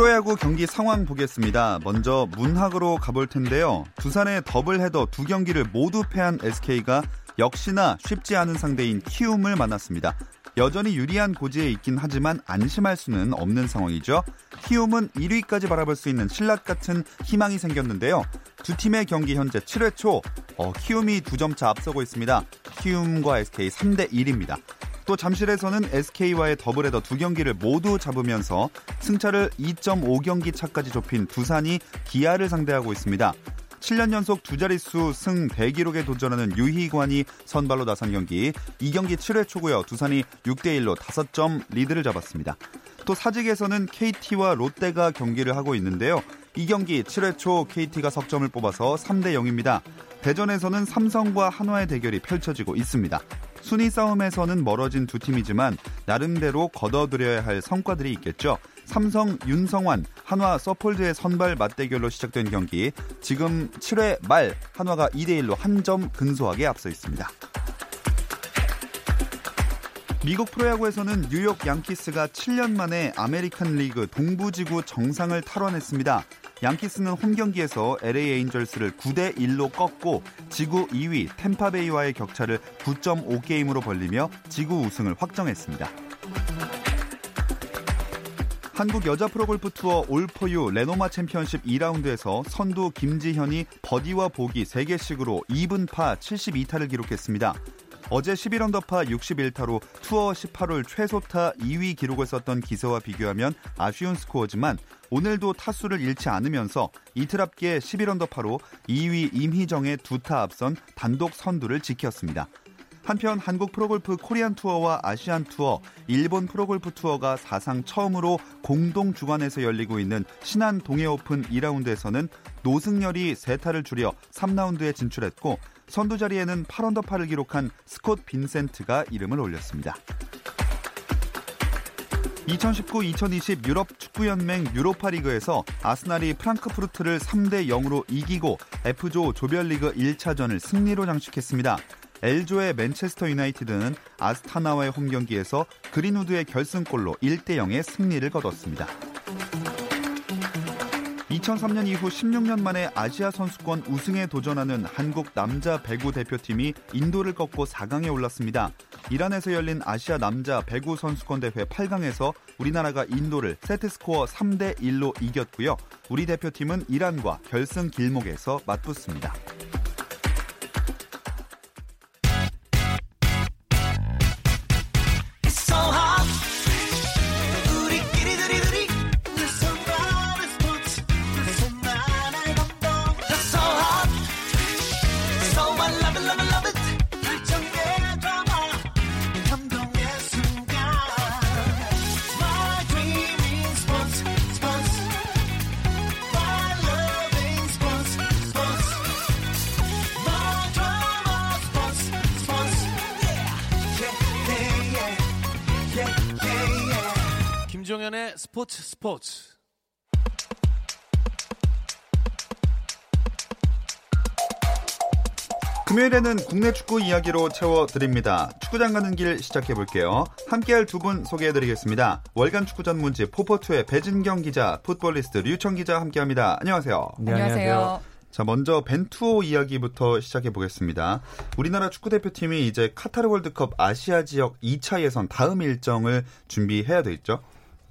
프로야구 경기 상황 보겠습니다. 먼저 문학으로 가볼 텐데요. 두산에 더블 헤더 두 경기를 모두 패한 SK가 역시나 쉽지 않은 상대인 키움을 만났습니다. 여전히 유리한 고지에 있긴 하지만 안심할 수는 없는 상황이죠. 키움은 1위까지 바라볼 수 있는 실낱 같은 희망이 생겼는데요. 두 팀의 경기 현재 7회 초 어, 키움이 두점차 앞서고 있습니다. 키움과 SK 3대 1입니다. 또 잠실에서는 SK와의 더블헤더 두 경기를 모두 잡으면서 승차를 2.5경기 차까지 좁힌 두산이 기아를 상대하고 있습니다. 7년 연속 두 자릿수 승 대기록에 도전하는 유희관이 선발로 나선 경기. 이 경기 7회 초고요. 두산이 6대1로 5점 리드를 잡았습니다. 또 사직에서는 KT와 롯데가 경기를 하고 있는데요. 이 경기 7회 초 KT가 석점을 뽑아서 3대 0입니다. 대전에서는 삼성과 한화의 대결이 펼쳐지고 있습니다. 순위 싸움에서는 멀어진 두 팀이지만 나름대로 거둬들여야 할 성과들이 있겠죠. 삼성 윤성환, 한화 서폴드의 선발 맞대결로 시작된 경기. 지금 7회 말 한화가 2대 1로 한 점 근소하게 앞서 있습니다. 미국 프로야구에서는 뉴욕 양키스가 7년 만에 아메리칸 리그 동부지구 정상을 탈환했습니다. 양키스는 홈 경기에서 LA 에인절스를 9대 1로 꺾고 지구 2위 템파베이와의 격차를 9.5 게임으로 벌리며 지구 우승을 확정했습니다. 한국 여자 프로골프 투어 올포유 레노마 챔피언십 2라운드에서 선두 김지현이 버디와 보기 3개씩으로 이븐 파 72타를 기록했습니다. 어제 11언더파 61타로 투어 18홀 최소타 2위 기록을 썼던 기세와 비교하면 아쉬운 스코어지만 오늘도 타수를 잃지 않으면서 이틀 합계 11언더파로 2위 임희정에 두 타 앞선 단독 선두를 지켰습니다. 한편 한국 프로골프 코리안 투어와 아시안 투어, 일본 프로골프 투어가 사상 처음으로 공동 주관해서 열리고 있는 신한 동해 오픈 2라운드에서는 노승열이 세 타를 줄여 3라운드에 진출했고 선두 자리에는 8언더파를 기록한 스콧 빈센트가 이름을 올렸습니다. 2019-2020 유럽 축구연맹 유로파리그에서 아스날이 프랑크푸르트를 3대 0으로 이기고 F조 조별리그 1차전을 승리로 장식했습니다. L조의 맨체스터 유나이티드는 아스타나와의 홈 경기에서 그린우드의 결승골로 1대 0의 승리를 거뒀습니다. 2003년 이후 16년 만에 아시아 선수권 우승에 도전하는 한국 남자 배구 대표팀이 인도를 꺾고 4강에 올랐습니다. 이란에서 열린 아시아 남자 배구 선수권 대회 8강에서 우리나라가 인도를 세트스코어 3대 1로 이겼고요. 우리 대표팀은 이란과 결승 길목에서 맞붙습니다. 스포츠. 금요일에는 국내 축구 이야기로 채워드립니다. 축구장 가는 길 시작해볼게요. 함께할 두 분 소개해드리겠습니다. 월간 축구 전문지 포포투의 배진경 기자, 풋볼리스트 류청 기자 함께합니다. 안녕하세요. 네, 안녕하세요. 자, 먼저 벤투호 이야기부터 시작해 보겠습니다. 우리나라 축구 대표팀이 이제 카타르 월드컵 아시아 지역 2차 예선 다음 일정을 준비해야 돼 있죠?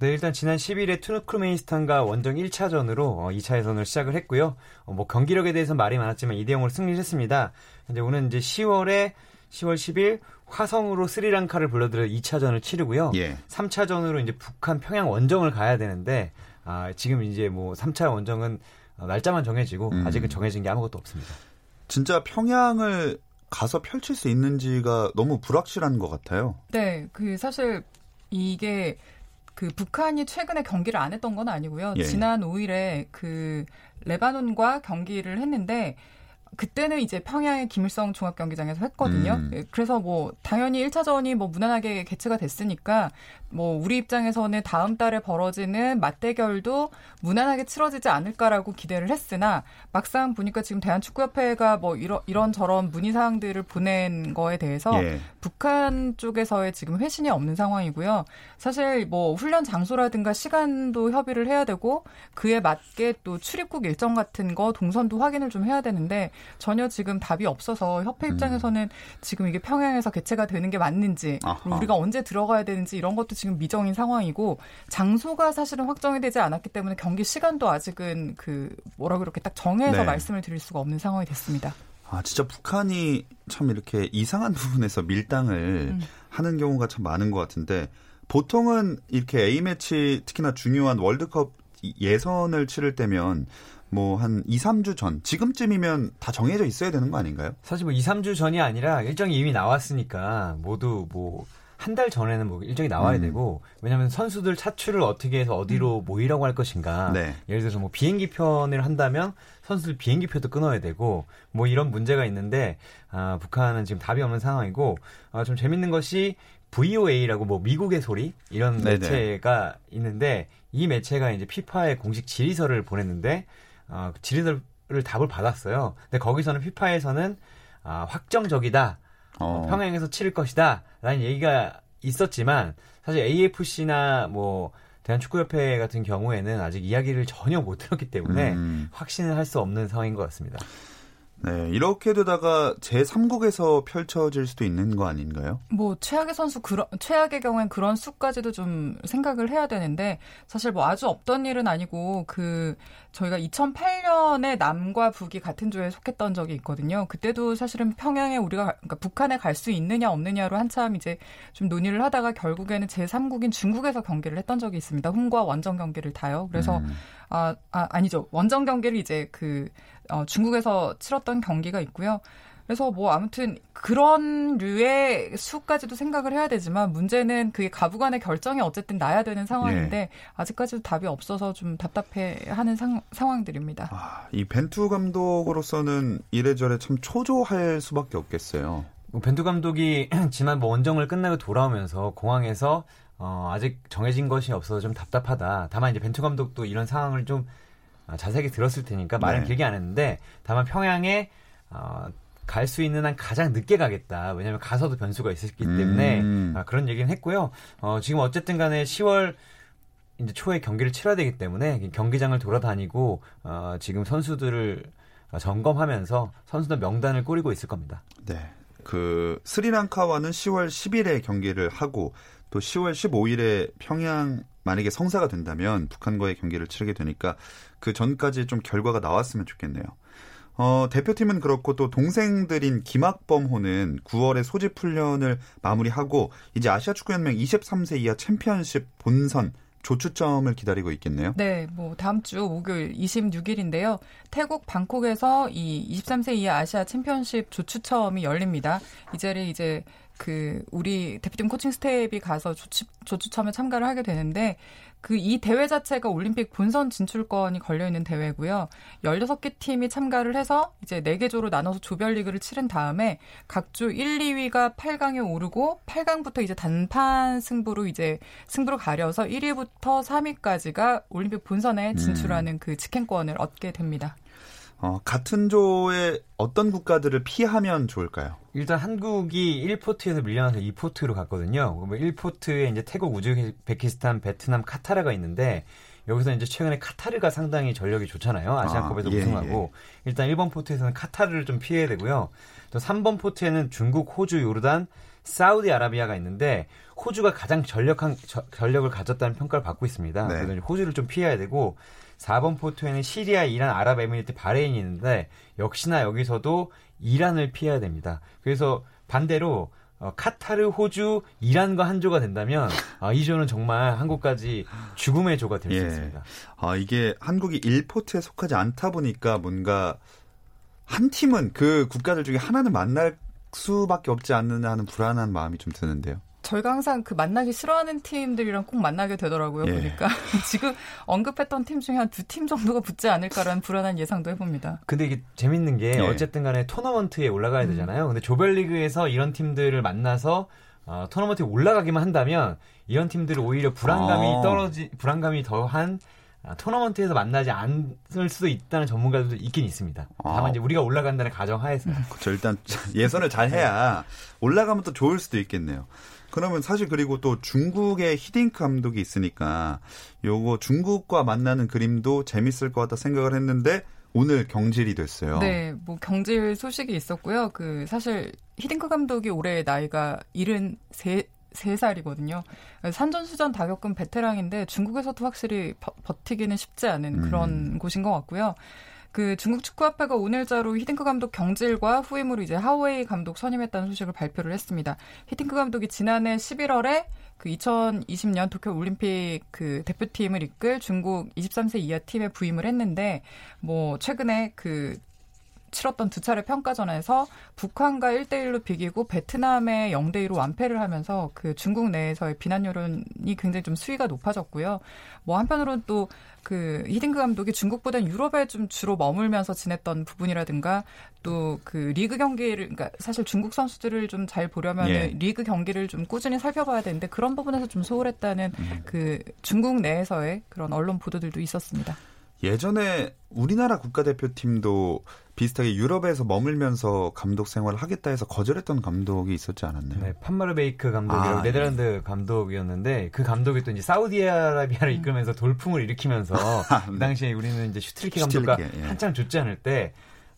네, 일단 지난 10일에 투르크메니스탄과 원정 1차전으로 2차 예선을 시작을 했고요. 어, 뭐 경기력에 대해서 말이 많았지만 2대 0으로 승리를 했습니다. 이제 오는 이제 10월에 10월 10일 화성으로 스리랑카를 불러들여 2차전을 치르고요. 예. 3차전으로 이제 북한 평양 원정을 가야 되는데 아, 지금 이제 뭐 3차 원정은 날짜만 정해지고 음. 아직은 정해진 게 아무것도 없습니다. 진짜 평양을 가서 펼칠 수 있는지가 너무 불확실한 것 같아요. 네, 그 사실 이게 그 북한이 최근에 경기를 안 했던 건 아니고요. 예. 지난 5일에 그 레바논과 경기를 했는데 그때는 이제 평양의 김일성 종합경기장에서 했거든요. 음. 예, 그래서 뭐 당연히 1차전이 뭐 무난하게 개최가 됐으니까 뭐 우리 입장에서는 다음 달에 벌어지는 맞대결도 무난하게 치러지지 않을까라고 기대를 했으나 막상 보니까 지금 대한축구협회가 뭐 이런 이런 저런 문의 사항들을 보낸 거에 대해서 예. 북한 쪽에서의 지금 회신이 없는 상황이고요. 사실 뭐 훈련 장소라든가 시간도 협의를 해야 되고 그에 맞게 또 출입국 일정 같은 거 동선도 확인을 좀 해야 되는데 전혀 지금 답이 없어서 협회 음. 입장에서는 지금 이게 평양에서 개최가 되는 게 맞는지 아하. 우리가 언제 들어가야 되는지 이런 것도 지금 미정인 상황이고 장소가 사실은 확정이 되지 않았기 때문에 경기 시간도 아직은 그 뭐라 그렇게 딱 정해서 네. 말씀을 드릴 수가 없는 상황이 됐습니다. 아, 진짜 북한이 참 이렇게 이상한 부분에서 밀당을 음. 하는 경우가 참 많은 것 같은데 보통은 이렇게 A매치 특히나 중요한 월드컵 예선을 치를 때면 뭐한 2, 3주 전 지금쯤이면 다 정해져 있어야 되는 거 아닌가요? 사실 뭐 2, 3주 전이 아니라 일정이 이미 나왔으니까 모두 뭐 한 달 전에는 뭐 일정이 나와야 음. 되고 왜냐하면 선수들 차출을 어떻게 해서 어디로 모이라고 할 것인가 네. 예를 들어서 뭐 비행기 편을 한다면 선수들 비행기 표도 끊어야 되고 뭐 이런 문제가 있는데 아, 북한은 지금 답이 없는 상황이고 아, 좀 재밌는 것이 VOA라고 뭐 미국의 소리 이런 네네. 매체가 있는데 이 매체가 이제 피파에 공식 질의서를 보냈는데 아, 그 질의서를 답을 받았어요. 근데 거기서는 피파에서는 아, 확정적이다. 어. 평양에서 치를 것이다. 라는 얘기가 있었지만 사실 AFC나 뭐 대한축구협회 같은 경우에는 아직 이야기를 전혀 못 들었기 때문에 음. 확신을 할 수 없는 상황인 것 같습니다. 네, 이렇게 되다가 제3국에서 펼쳐질 수도 있는 거 아닌가요? 뭐 최악의 선수 그런 최악의 경우엔 그런 수까지도 좀 생각을 해야 되는데 사실 뭐 아주 없던 일은 아니고 그 저희가 2008년에 남과 북이 같은 조에 속했던 적이 있거든요. 그때도 사실은 평양에 우리가 가- 그러니까 북한에 갈 수 있느냐 없느냐로 한참 이제 좀 논의를 하다가 결국에는 제3국인 중국에서 경기를 했던 적이 있습니다. 홈과 원정 경기를 다요. 그래서 음. 아, 아 아니죠. 원정 경기를 이제 그 어, 중국에서 치렀던 경기가 있고요. 그래서 뭐 아무튼 그런 류의 수까지도 생각을 해야 되지만 문제는 그게 가부간의 결정이 어쨌든 나야 되는 상황인데 예. 아직까지도 답이 없어서 좀 답답해하는 상, 상황들입니다. 아, 이 벤투 감독으로서는 이래저래 참 초조할 수밖에 없겠어요. 뭐 벤투 감독이 지난 뭐 원정을 끝나고 돌아오면서 공항에서 어, 아직 정해진 것이 없어서 좀 답답하다. 다만 이제 벤투 감독도 이런 상황을 좀 어, 자세하게 들었을 테니까 말은 네. 길게 안 했는데 다만 평양에 어, 갈 수 있는 한 가장 늦게 가겠다. 왜냐하면 가서도 변수가 있었기 때문에 음. 아, 그런 얘기는 했고요. 어, 지금 어쨌든 간에 10월 이제 초에 경기를 치러야 되기 때문에 경기장을 돌아다니고 어, 지금 선수들을 어, 점검하면서 선수들 명단을 꾸리고 있을 겁니다. 네. 그 스리랑카와는 10월 10일에 경기를 하고 또 10월 15일에 평양 만약에 성사가 된다면 북한과의 경기를 치르게 되니까 그 전까지 좀 결과가 나왔으면 좋겠네요. 어, 대표팀은 그렇고 또 동생들인 김학범호는 9월에 소집 훈련을 마무리하고 이제 아시아 축구 연맹 23세 이하 챔피언십 본선 조추점을 기다리고 있겠네요. 네, 뭐 다음 주 목요일 26일인데요. 태국 방콕에서 이 23세 이하 아시아 챔피언십 조추첨이 열립니다. 이 자리에 이제 그 우리 대표팀 코칭 스태프가 가서 조추, 조추첨에 참가를 하게 되는데 그 이 대회 자체가 올림픽 본선 진출권이 걸려 있는 대회고요. 16개 팀이 참가를 해서 이제 4개 조로 나눠서 조별 리그를 치른 다음에 각조 1, 2위가 8강에 오르고 8강부터 이제 단판 승부로 이제 승부로 가려서 1위부터 3위까지가 올림픽 본선에 진출하는 그 직행권을 얻게 됩니다. 어, 같은 조에 어떤 국가들을 피하면 좋을까요? 일단 한국이 1포트에서 밀려나서 2포트로 갔거든요. 그러면 1포트에 이제 태국, 우즈베키스탄, 베트남, 카타르가 있는데 여기서 이제 최근에 카타르가 상당히 전력이 좋잖아요. 아시안컵에서 아, 예, 우승하고 일단 1번 포트에서는 카타르를 좀 피해야 되고요. 또 3번 포트에는 중국, 호주, 요르단, 사우디아라비아가 있는데 호주가 가장 전력한 저- 전력을 가졌다는 평가를 받고 있습니다. 네. 그래서 호주를 좀 피해야 되고 4번 포트에는 시리아, 이란, 아랍에미리트, 바레인이 있는데 역시나 여기서도 이란을 피해야 됩니다. 그래서 반대로 어, 카타르, 호주, 이란과 한 조가 된다면 아, 이 조는 정말 한국까지 죽음의 조가 될수 예. 있습니다. 아, 이게 한국이 1포트에 속하지 않다 보니까 뭔가 한 팀은 그 국가들 중에 하나는 만날 수밖에 없지 않느냐 하는 불안한 마음이 좀 드는데요. 저희가 항상 그 만나기 싫어하는 팀들이랑 꼭 만나게 되더라고요. 예. 보니까 지금 언급했던 팀 중에 한 두 팀 정도가 붙지 않을까라는 불안한 예상도 해봅니다. 근데 이게 재밌는 게 예. 어쨌든 간에 토너먼트에 올라가야 음. 되잖아요. 근데 조별리그에서 이런 팀들을 만나서 어, 토너먼트에 올라가기만 한다면 이런 팀들은 오히려 불안감이 아. 떨어지 불안감이 더한 아, 토너먼트에서 만나지 않을 수도 있다는 전문가들도 있긴 있습니다. 아. 다만 이제 우리가 올라간다는 가정하에서 그렇죠. 일단 예선을 잘 해야 올라가면 또 좋을 수도 있겠네요. 그러면 사실 그리고 또 중국의 히딩크 감독이 있으니까 요거 중국과 만나는 그림도 재밌을 것 같다 생각을 했는데 오늘 경질이 됐어요. 네, 뭐 경질 소식이 있었고요. 그 사실 히딩크 감독이 올해 나이가 73 3살이거든요. 산전수전 다 겪은 베테랑인데 중국에서도 확실히 버, 버티기는 쉽지 않은 그런 음. 곳인 것 같고요. 그 중국 축구협회가 오늘자로 히딩크 감독 경질과 후임으로 이제 하웨이 감독 선임했다는 소식을 발표를 했습니다. 히딩크 감독이 지난해 11월에 그 2020년 도쿄 올림픽 그 대표팀을 이끌 중국 23세 이하 팀에 부임을 했는데 뭐 최근에 그 치렀던 두 차례 평가전에서 북한과 1대1로 비기고 베트남에 0대2로 완패를 하면서 그 중국 내에서의 비난 여론이 굉장히 좀 수위가 높아졌고요. 뭐 한편으로는 또 그 히딩크 감독이 중국보다는 유럽에 좀 주로 머물면서 지냈던 부분이라든가 또 그 리그 경기를 그러니까 사실 중국 선수들을 좀 잘 보려면 예. 은 리그 경기를 좀 꾸준히 살펴봐야 되는데 그런 부분에서 좀 소홀했다는 그 중국 내에서의 그런 언론 보도들도 있었습니다. 예전에 우리나라 국가대표팀도 비슷하게 유럽에서 머물면서 감독 생활을 하겠다 해서 거절했던 감독이 있었지 않았나요? 네, 판마르바이크 감독이라고 아, 네덜란드 감독이었는데 그 감독이 또 이제 사우디아라비아를 이끌면서 돌풍을 일으키면서 그 당시에 우리는 이제 슈틸리케 감독과 예. 한참 좋지 않을 때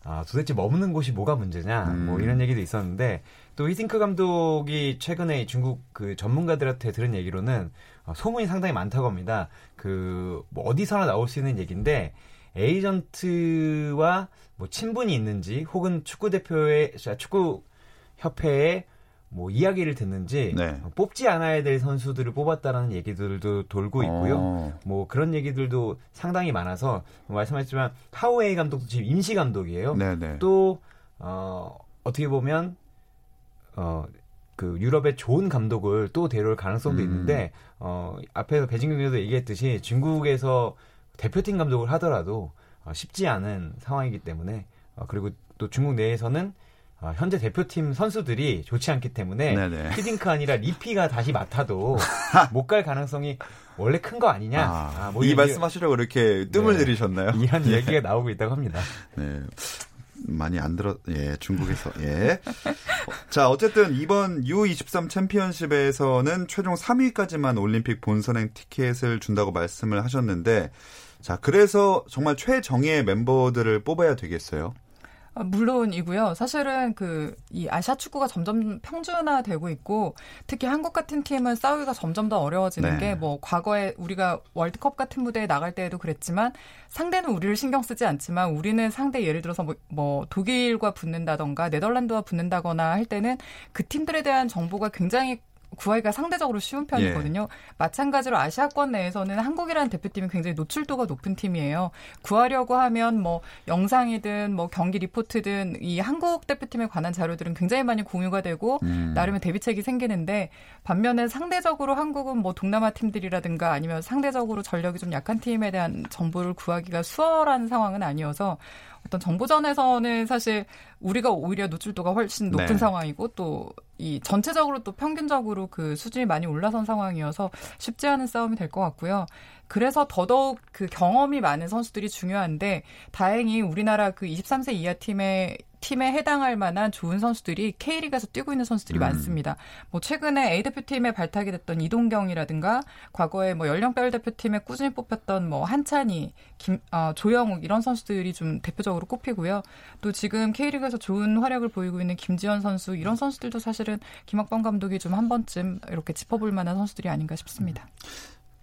아, 도대체 머무는 곳이 뭐가 문제냐 음. 뭐 이런 얘기도 있었는데 또 히딩크 감독이 최근에 중국 그 전문가들한테 들은 얘기로는 어, 소문이 상당히 많다고 합니다. 그 뭐 어디서나 나올 수 있는 얘기인데 에이전트와 뭐 친분이 있는지 혹은 축구 대표의 축구 협회에 뭐 이야기를 듣는지 네. 어, 뽑지 않아야 될 선수들을 뽑았다라는 얘기들도 돌고 있고요. 어. 뭐 그런 얘기들도 상당히 많아서 뭐 말씀하셨지만 하우웨이 감독도 지금 임시 감독이에요. 네네. 또 어, 어떻게 보면 어, 그 유럽의 좋은 감독을 또 데려올 가능성도 음. 있는데 어, 앞에서 배진경 기자도 얘기했듯이 중국에서 대표팀 감독을 하더라도 어, 쉽지 않은 상황이기 때문에 어, 그리고 또 중국 내에서는 어, 현재 대표팀 선수들이 좋지 않기 때문에 네네. 히딩크 아니라 리피가 다시 맡아도 못 갈 가능성이 원래 큰 거 아니냐. 아, 아, 뭐 이 얘기- 말씀하시려고 이렇게 뜸을 네. 들이셨나요? 이런 얘기가 나오고 있다고 합니다. 네. 많이 안 들어, 예, 중국에서, 예. 어, 자, 어쨌든 이번 U23 챔피언십에서는 최종 3위까지만 올림픽 본선행 티켓을 준다고 말씀을 하셨는데, 자, 그래서 정말 최정예 멤버들을 뽑아야 되겠어요. 아, 물론이고요. 사실은 그 이 아시아 축구가 점점 평준화되고 있고 특히 한국 같은 팀은 싸우기가 점점 더 어려워지는 네. 게뭐 과거에 우리가 월드컵 같은 무대에 나갈 때에도 그랬지만 상대는 우리를 신경 쓰지 않지만 우리는 상대 예를 들어서 뭐, 뭐 독일과 붙는다던가 네덜란드와 붙는다거나 할 때는 그 팀들에 대한 정보가 굉장히 구하기가 상대적으로 쉬운 편이거든요. 마찬가지로 아시아권 내에서는 한국이라는 대표팀이 굉장히 노출도가 높은 팀이에요. 구하려고 하면 뭐 영상이든 뭐 경기 리포트든 이 한국 대표팀에 관한 자료들은 굉장히 많이 공유가 되고 음. 나름의 대비책이 생기는데 반면에 상대적으로 한국은 뭐 동남아 팀들이라든가 아니면 상대적으로 전력이 좀 약한 팀에 대한 정보를 구하기가 수월한 상황은 아니어서 어떤 정보전에서는 사실 우리가 오히려 노출도가 훨씬 높은 네. 상황이고 또이 전체적으로 또 평균적으로 그 수준이 많이 올라선 상황이어서 쉽지 않은 싸움이 될 것 같고요. 그래서 더더욱 그 경험이 많은 선수들이 중요한데 다행히 우리나라 그 23세 이하 팀의 팀에 해당할 만한 좋은 선수들이 K리그에서 뛰고 있는 선수들이 음. 많습니다. 뭐 최근에 A 대표팀에 발탁이 됐던 이동경이라든가 과거에 뭐 연령별 대표팀에 꾸준히 뽑혔던 뭐 한찬희, 김, 어, 조영욱 이런 선수들이 좀 대표적으로 꼽히고요. 또 지금 K리그에서 좋은 활약을 보이고 있는 김지현 선수 이런 선수들도 사실은 김학범 감독이 좀 한 번쯤 이렇게 짚어볼 만한 선수들이 아닌가 싶습니다.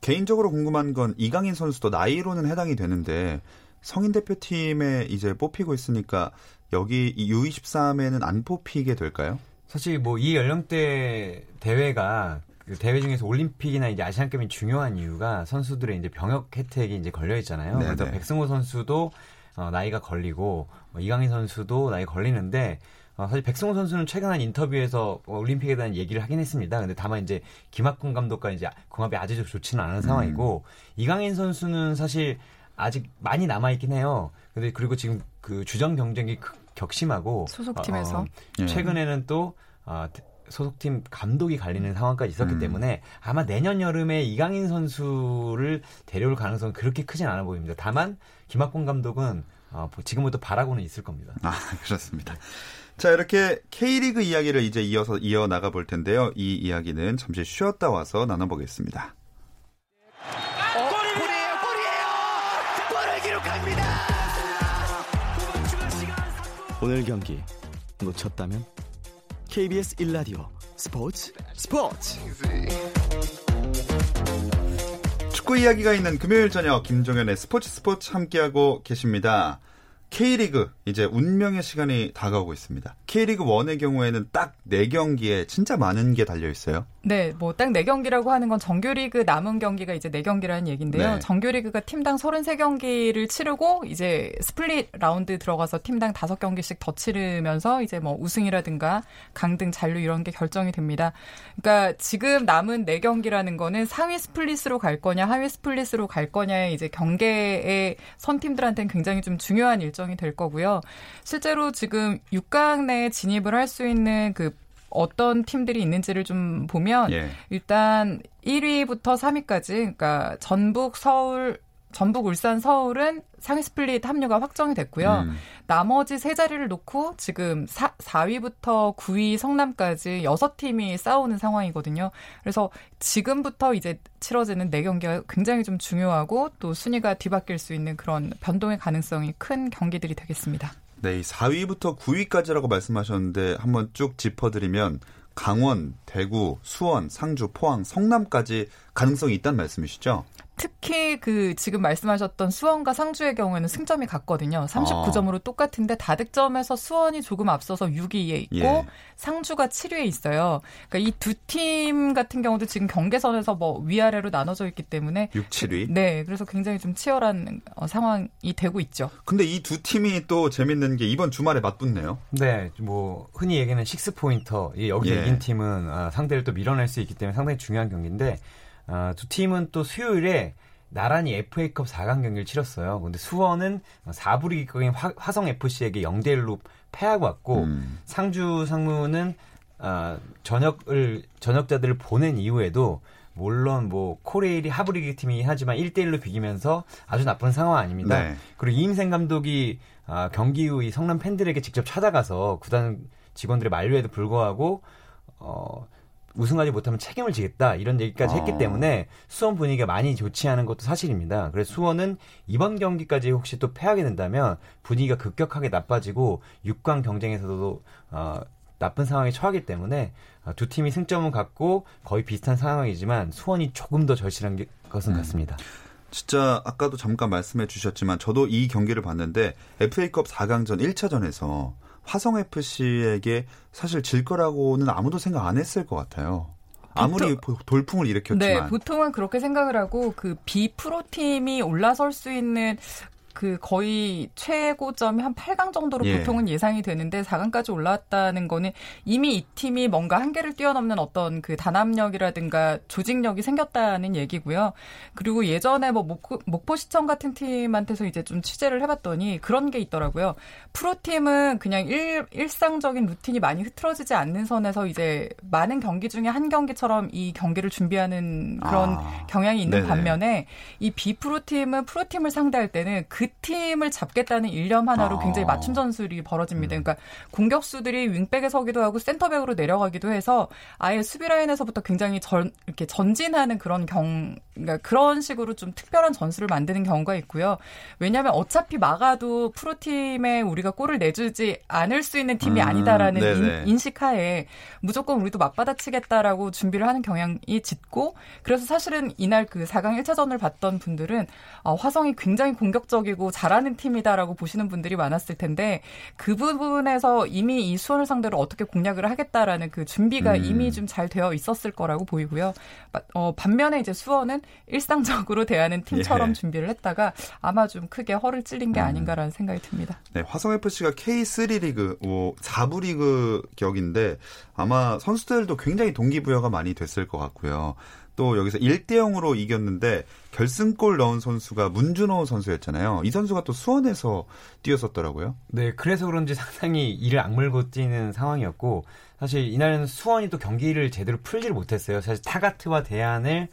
개인적으로 궁금한 건 이강인 선수도 나이로는 해당이 되는데 성인 대표팀에 이제 뽑히고 있으니까 여기 이 U23에는 안 뽑히게 될까요? 사실 뭐 이 연령대 대회가 그 대회 중에서 올림픽이나 이제 아시안급이 중요한 이유가 선수들의 이제 병역 혜택이 이제 걸려 있잖아요. 네네. 그래서 백승호 선수도 어, 나이가 걸리고 어, 이강인 선수도 나이 걸리는데 어, 사실 백승호 선수는 최근 한 인터뷰에서 올림픽에 대한 얘기를 하긴 했습니다. 근데 다만 이제 김학군 감독과 이제 궁합이 아주 좋지는 않은 상황이고 음. 이강인 선수는 사실 아직 많이 남아 있긴 해요. 근데 그리고 지금 그 주전 경쟁이 격심하고 소속팀에서 어, 어, 최근에는 또 어, 소속팀 감독이 갈리는 상황까지 있었기 음. 때문에 아마 내년 여름에 이강인 선수를 데려올 가능성은 그렇게 크진 않아 보입니다. 다만 김학권 감독은 어, 지금부터 바라고는 있을 겁니다. 아 그렇습니다. 자 이렇게 K리그 이야기를 이제 이어서 이어 나가 볼 텐데요. 이 이야기는 잠시 쉬었다 와서 나눠보겠습니다. 어, 골이에요, 골이에요, 골을 기록합니다. 오늘 경기 놓쳤다면 KBS 1라디오 스포츠 스포츠 축구 이야기가 있는 금요일 저녁 김종현의 스포츠 스포츠 함께하고 계십니다. K리그 이제 운명의 시간이 다가오고 있습니다. K리그 1의 경우에는 딱 4경기에 진짜 많은 게 달려 있어요. 네, 뭐 딱 4경기라고 하는 건 정규리그 남은 경기가 이제 4경기라는 얘기인데요. 네. 정규리그가 팀당 33경기를 치르고 이제 스플릿 라운드 들어가서 팀당 5경기씩 더 치르면서 이제 뭐 우승이라든가 강등 잔류 이런 게 결정이 됩니다. 그러니까 지금 남은 4경기라는 거는 상위 스플릿으로 갈 거냐, 하위 스플릿으로 갈 거냐의 이제 경계에 선 팀들한테는 굉장히 좀 중요한 일정이 될 거고요. 실제로 지금 6강 내에 진입을 할 수 있는 그 어떤 팀들이 있는지를 좀 보면 예. 일단 1위부터 3위까지 그러니까 전북, 서울, 전북, 울산, 서울은 상위 스플릿 합류가 확정이 됐고요. 음. 나머지 세 자리를 놓고 지금 4, 4위부터 9위 성남까지 6팀이 싸우는 상황이거든요. 그래서 지금부터 이제 치러지는 4경기가 굉장히 좀 중요하고 또 순위가 뒤바뀔 수 있는 그런 변동의 가능성이 큰 경기들이 되겠습니다. 네, 4위부터 9위까지라고 말씀하셨는데 한번 쭉 짚어드리면 강원, 대구, 수원, 상주, 포항, 성남까지 가능성이 있다는 말씀이시죠? 특히 그 지금 말씀하셨던 수원과 상주의 경우에는 승점이 같거든요. 39점으로 아. 똑같은데 다득점에서 수원이 조금 앞서서 6위에 있고 예. 상주가 7위에 있어요. 그러니까 이 두 팀 같은 경우도 지금 경계선에서 뭐 위아래로 나눠져 있기 때문에 6, 7위. 네, 그래서 굉장히 좀 치열한 어, 상황이 되고 있죠. 근데 이 두 팀이 또 재밌는 게 이번 주말에 맞붙네요. 네, 뭐 흔히 얘기하는 식스 포인터. 여기 예. 이긴 팀은 아, 상대를 또 밀어낼 수 있기 때문에 상당히 중요한 경기인데 어, 두 팀은 또 수요일에 나란히 FA컵 4강 경기를 치렀어요. 근데 수원은 4부리 기격인 화성 FC에게 0대 1로 패하고 왔고 음. 상주 상무는 어, 전역을 전역자들을 보낸 이후에도 물론 뭐 코레일이 하브리기 팀이 하지만 1대 1로 비기면서 아주 나쁜 상황 아닙니다. 네. 그리고 이임생 감독이 아, 경기 후 이 성남 팬들에게 직접 찾아가서 구단 직원들의 만류에도 불구하고 어 우승하지 못하면 책임을 지겠다 이런 얘기까지 아. 했기 때문에 수원 분위기가 많이 좋지 않은 것도 사실입니다. 그래서 수원은 이번 경기까지 혹시 또 패하게 된다면 분위기가 급격하게 나빠지고 6강 경쟁에서도 어, 나쁜 상황에 처하기 때문에 어, 두 팀이 승점은 같고 거의 비슷한 상황이지만 수원이 조금 더 절실한 것은 음. 같습니다. 진짜 아까도 잠깐 말씀해 주셨지만 저도 이 경기를 봤는데 FA컵 4강전 1차전에서 화성 FC에게 사실 질 거라고는 아무도 생각 안 했을 것 같아요. 아무리 보통, 돌풍을 일으켰지만 네, 보통은 그렇게 생각을 하고 그 비프로 팀이 올라설 수 있는 그 거의 최고점이 한 8강 정도로 예. 보통은 예상이 되는데 4강까지 올라왔다는 거는 이미 이 팀이 뭔가 한계를 뛰어넘는 어떤 그 단합력이라든가 조직력이 생겼다는 얘기고요. 그리고 예전에 뭐 목포, 목포 시청 같은 팀한테서 이제 좀 취재를 해봤더니 그런 게 있더라고요. 프로팀은 그냥 일, 일상적인 루틴이 많이 흐트러지지 않는 선에서 이제 많은 경기 중에 한 경기처럼 이 경기를 준비하는 그런 아. 경향이 있는 네네. 반면에 이 비프로팀은 프로팀을 상대할 때는 그 팀을 잡겠다는 일념 하나로 아. 굉장히 맞춤 전술이 벌어집니다. 음. 그러니까 공격수들이 윙백에 서기도 하고 센터백으로 내려가기도 해서 아예 수비 라인에서부터 굉장히 전 이렇게 전진하는 그런 경 그러니까 그런 식으로 좀 특별한 전술을 만드는 경우가 있고요. 왜냐하면 어차피 막아도 프로팀에 우리가 골을 내주지 않을 수 있는 팀이 음, 아니다라는 인, 식하에 무조건 우리도 맞받아치겠다라고 준비를 하는 경향이 짙고 그래서 사실은 이날 그 4강 1차전을 봤던 분들은 어, 화성이 굉장히 공격적인 안정적이고 잘하는 팀이다라고 보시는 분들이 많았을 텐데 그 부분에서 이미 이 수원을 상대로 어떻게 공략을 하겠다라는 그 준비가 음. 이미 좀 잘 되어 있었을 거라고 보이고요. 어, 반면에 이제 수원은 일상적으로 대하는 팀처럼 예. 준비를 했다가 아마 좀 크게 허를 찔린 게 음. 아닌가라는 생각이 듭니다. 네, 화성 FC가 K3 리그, 뭐 4부 리그 격인데 아마 선수들도 굉장히 동기부여가 많이 됐을 것 같고요. 또 여기서 1대 0으로 이겼는데 결승골 넣은 선수가 문준호 선수였잖아요. 이 선수가 또 수원에서 뛰었었더라고요. 네, 그래서 그런지 상당히 이를 악물고 뛰는 상황이었고 사실 이날은 수원이 또 경기를 제대로 풀지를 못했어요. 사실 타가트와 대안을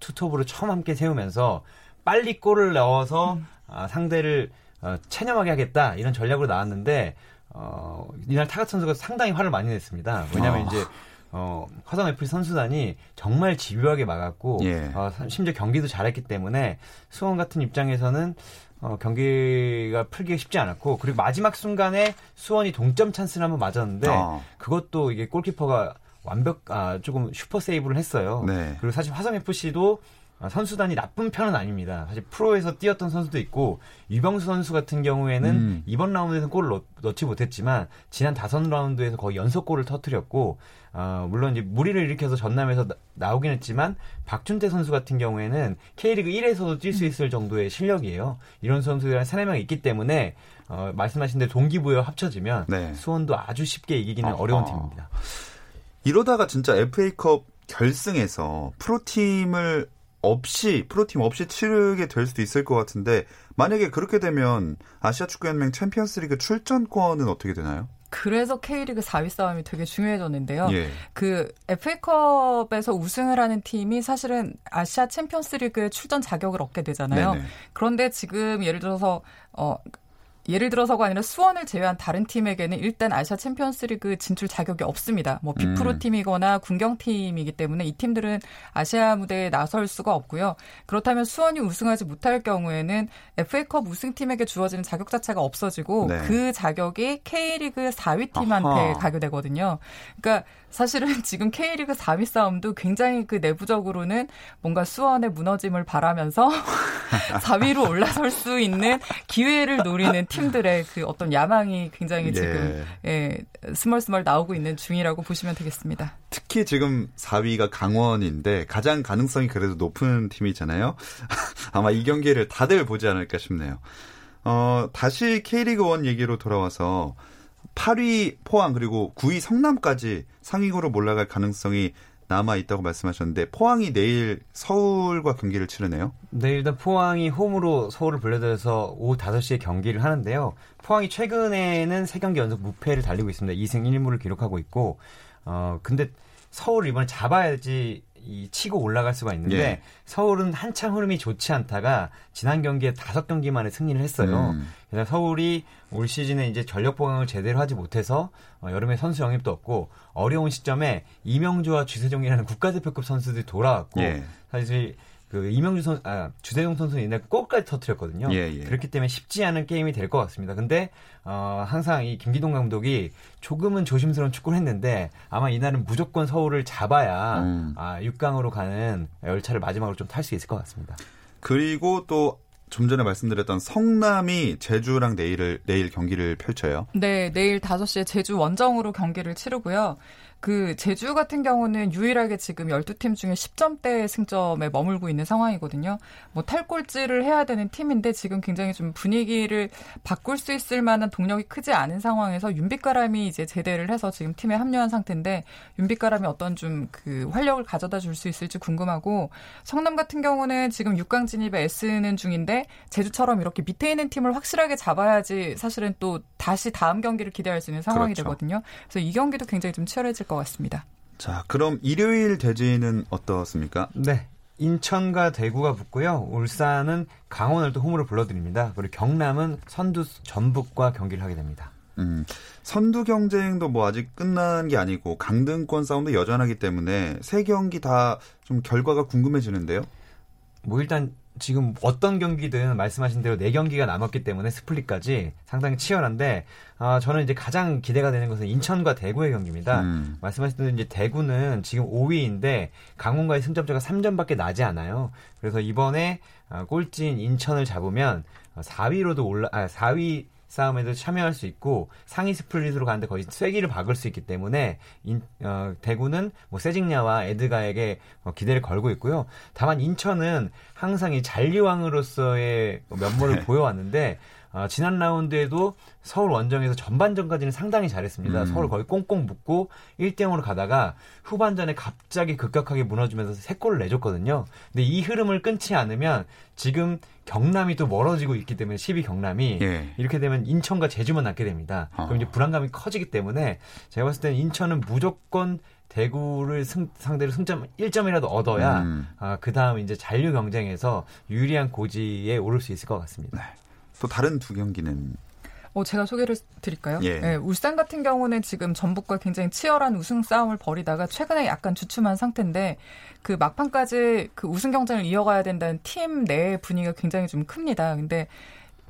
투톱으로 처음 함께 세우면서 빨리 골을 넣어서 아, 상대를 어, 체념하게 하겠다 이런 전략으로 나왔는데 어, 이날 타가트 선수가 상당히 화를 많이 냈습니다. 왜냐하면 아. 이제 어, 화성 FC 선수단이 정말 집요하게 막았고 예. 어, 심지어 경기도 잘했기 때문에 수원 같은 입장에서는 어, 경기가 풀기가 쉽지 않았고 그리고 마지막 순간에 수원이 동점 찬스를 한번 맞았는데 아. 그것도 이게 골키퍼가 완벽 아 조금 슈퍼 세이브를 했어요. 네. 그리고 사실 화성 FC도 선수단이 나쁜 편은 아닙니다. 사실 프로에서 뛰었던 선수도 있고 유병수 선수 같은 경우에는 음. 이번 라운드에서 골을 넣, 넣지 못했지만 지난 다섯 라운드에서 거의 연속 골을 터뜨렸고 어, 물론 이제 무리를 일으켜서 전남에서 나, 오긴 했지만 박준태 선수 같은 경우에는 K리그 1에서도 뛸 수 있을 정도의 실력이에요. 이런 선수들이 한 세네 명 있기 때문에 어, 말씀하신 대로 동기부여 합쳐지면 네. 수원도 아주 쉽게 이기기는 어허. 어려운 팀입니다. 이러다가 진짜 FA컵 결승에서 프로팀을 없이 프로팀 없이 치르게 될 수도 있을 것 같은데 만약에 그렇게 되면 아시아 축구연맹 챔피언스리그 출전권은 어떻게 되나요? 그래서 K리그 4위 싸움이 되게 중요해졌는데요. 예. 그 FA컵에서 우승을 하는 팀이 사실은 아시아 챔피언스리그에 출전 자격을 얻게 되잖아요. 네네. 그런데 지금 예를 들어서 어 예를 들어서가 아니라 수원을 제외한 다른 팀에게는 일단 아시아 챔피언스리그 진출 자격이 없습니다. 뭐 비프로 음. 팀이거나 군경 팀이기 때문에 이 팀들은 아시아 무대에 나설 수가 없고요. 그렇다면 수원이 우승하지 못할 경우에는 FA컵 우승팀에게 주어지는 자격 자체가 없어지고 네. 그 자격이 K리그 4위 팀한테 아하. 가게 되거든요. 그러니까 사실은 지금 K리그 4위 싸움도 굉장히 그 내부적으로는 뭔가 수원의 무너짐을 바라면서 4위로 올라설 수 있는 기회를 노리는 팀들의 그 어떤 야망이 굉장히 예. 지금 예, 스멀스멀 나오고 있는 중이라고 보시면 되겠습니다. 특히 지금 4위가 강원인데 가장 가능성이 그래도 높은 팀이잖아요. 아마 이 경기를 다들 보지 않을까 싶네요. 어, 다시 K리그 1 얘기로 돌아와서 8위 포항 그리고 9위 성남까지 상위구로 올라갈 가능성이 남아 있다고 말씀하셨는데 포항이 내일 서울과 경기를 치르네요. 네, 일단 포항이 홈으로 서울을 불러들여서 오후 5시에 경기를 하는데요. 포항이 최근에는 3경기 연속 무패를 달리고 있습니다. 2승 1무를 기록하고 있고, 어, 근데 서울을 이번에 잡아야지 이 치고 올라갈 수가 있는데, 예. 서울은 한참 흐름이 좋지 않다가 지난 경기에 5경기 만에 승리를 했어요. 음. 그래서 서울이 올 시즌에 이제 전력 보강을 제대로 하지 못해서 어, 여름에 선수 영입도 없고 어려운 시점에 이명주와 주세종이라는 국가대표급 선수들이 돌아왔고 예. 사실 그 이명주 선, 아 주세종 선수는 이날 골까지 터뜨렸거든요. 예, 예. 그렇기 때문에 쉽지 않은 게임이 될 것 같습니다. 근데 어, 항상 이 김기동 감독이 조금은 조심스러운 축구를 했는데 아마 이날은 무조건 서울을 잡아야 음. 아 6강으로 가는 열차를 마지막으로 좀 탈 수 있을 것 같습니다. 그리고 또 좀 전에 말씀드렸던 성남이 제주랑 내일을 내일 경기를 펼쳐요. 네, 내일 5시에 제주 원정으로 경기를 치르고요. 그 제주 같은 경우는 유일하게 지금 12팀 중에 10점대 승점에 머물고 있는 상황이거든요. 뭐 탈골질을 해야 되는 팀인데 지금 굉장히 좀 분위기를 바꿀 수 있을 만한 동력이 크지 않은 상황에서 윤빛가람이 이제 제대를 해서 지금 팀에 합류한 상태인데 윤빛가람이 어떤 좀 그 활력을 가져다 줄 수 있을지 궁금하고 성남 같은 경우는 지금 6강 진입에 애쓰는 중인데 제주처럼 이렇게 밑에 있는 팀을 확실하게 잡아야지 사실은 또 다시 다음 경기를 기대할 수 있는 상황이 그렇죠. 되거든요. 그래서 이 경기도 굉장히 좀 치열해질 것 같습니다. 자, 그럼 일요일 대지는 어떻습니까? 네. 인천과 대구가 붙고요. 울산은 강원을 또 홈으로 불러드립니다. 그리고 경남은 선두 전북과 경기를 하게 됩니다. 음, 선두 경쟁도 뭐 아직 끝난 게 아니고 강등권 싸움도 여전하기 때문에 세 경기 다 좀 결과가 궁금해지는데요. 뭐 일단 지금 어떤 경기든 말씀하신 대로 4경기가 남았기 때문에 스플릿까지 상당히 치열한데 아, 저는 이제 가장 기대가 되는 것은 인천과 대구의 경기입니다. 음. 말씀하신 대로 이제 대구는 지금 5위인데 강원과의 승점차가 3점밖에 나지 않아요. 그래서 이번에 아, 꼴찌인 인천을 잡으면 4위로도 올라 아, 4위 싸움에도 참여할 수 있고 상위 스플릿으로 가는데 거의 쐐기를 박을 수 있기 때문에 인, 어, 대구는 뭐 세징야와 에드가에게 어, 기대를 걸고 있고요. 다만 인천은 항상 이 잔류왕으로서의 면모를 네. 보여왔는데 어, 지난 라운드에도 서울 원정에서 전반전까지는 상당히 잘했습니다. 음. 서울 거의 꽁꽁 묶고 1대 0으로 가다가 후반전에 갑자기 급격하게 무너지면서 세 골을 내줬거든요. 근데 이 흐름을 끊지 않으면 지금 경남이 또 멀어지고 있기 때문에 12 경남이 예. 이렇게 되면 인천과 제주만 남게 됩니다. 어. 그럼 이제 불안감이 커지기 때문에 제가 봤을 때는 인천은 무조건 대구를 승- 상대로 승점 1점이라도 얻어야 음. 아, 그 다음 이제 잔류 경쟁에서 유리한 고지에 오를 수 있을 것 같습니다. 또 다른 두 경기는 어, 제가 소개를 드릴까요? 예. 네, 울산 같은 경우는 지금 전북과 굉장히 치열한 우승 싸움을 벌이다가 최근에 약간 주춤한 상태인데 그 막판까지 그 우승 경쟁을 이어가야 된다는 팀 내 분위기가 굉장히 좀 큽니다. 근데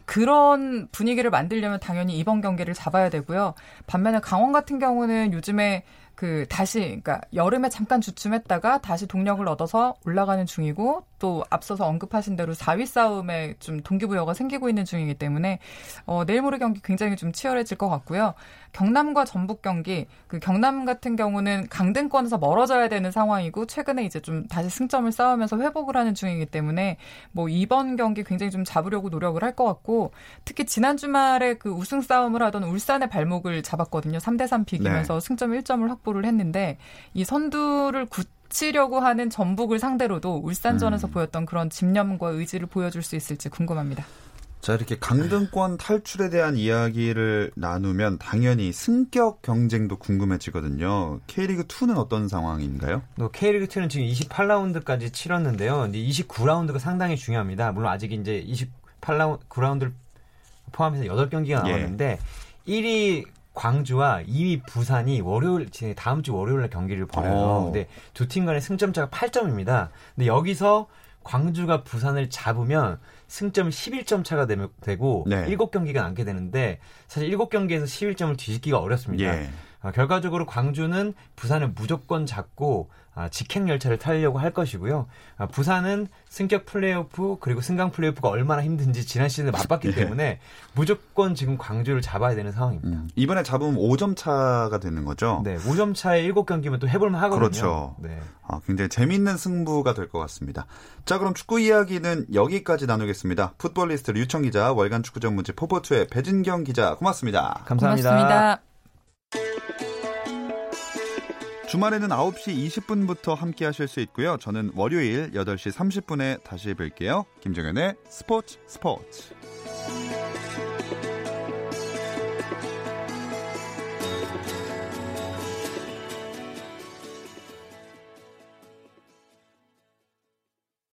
그런 분위기를 만들려면 당연히 이번 경기를 잡아야 되고요. 반면에 강원 같은 경우는 요즘에 그 다시 그러니까 여름에 잠깐 주춤했다가 다시 동력을 얻어서 올라가는 중이고 또 앞서서 언급하신 대로 4위 싸움에 좀 동기부여가 생기고 있는 중이기 때문에 어, 내일 모레 경기 굉장히 좀 치열해질 것 같고요. 경남과 전북 경기 그 경남 같은 경우는 강등권에서 멀어져야 되는 상황이고 최근에 이제 좀 다시 승점을 쌓으면서 회복을 하는 중이기 때문에 뭐 이번 경기 굉장히 좀 잡으려고 노력을 할 것 같고 특히 지난 주말에 그 우승 싸움을 하던 울산의 발목을 잡았거든요. 3대 3 비기면서 승점 1점을 확보를 했는데 이 선두를 굳히려고 하는 전북을 상대로도 울산전에서 음. 보였던 그런 집념과 의지를 보여줄 수 있을지 궁금합니다. 자 이렇게 강등권 탈출에 대한 이야기를 나누면 당연히 승격 경쟁도 궁금해지거든요. K리그 2는 어떤 상황인가요? 또 K리그 2는 지금 28라운드까지 치렀는데요. 이제 29라운드가 상당히 중요합니다. 물론 아직 이제 28라운드 9라운드를 포함해서 8경기가 예. 남았는데 1위 광주와 2위 부산이 월요일 제 다음 주 월요일 날 경기를 벌여요. 오. 근데 두 팀 간의 승점 차가 8점입니다. 근데 여기서 광주가 부산을 잡으면 승점 11점 차가 되고 네. 7경기가 남게 되는데 사실 7경기에서 11점을 뒤집기가 어렵습니다. 예. 아, 결과적으로 광주는 부산을 무조건 잡고 아, 직행 열차를 타려고 할 것이고요. 아, 부산은 승격 플레이오프 그리고 승강 플레이오프가 얼마나 힘든지 지난 시즌에 맛봤기 예. 때문에 무조건 지금 광주를 잡아야 되는 상황입니다. 음, 이번에 잡으면 5점 차가 되는 거죠. 네, 5점 차에 7경기면 또 해볼만 하거든요. 그렇죠. 네. 아, 굉장히 재밌는 승부가 될 것 같습니다. 자, 그럼 축구 이야기는 여기까지 나누겠습니다. 풋볼리스트 류청 기자, 월간 축구 전문지 포포투의 배진경 기자, 고맙습니다. 감사합니다. 고맙습니다. 주말에는 9시 20분부터 함께 하실 수 있고요. 저는 월요일 8시 30분에 다시 뵐게요. 김정현의 스포츠 스포츠.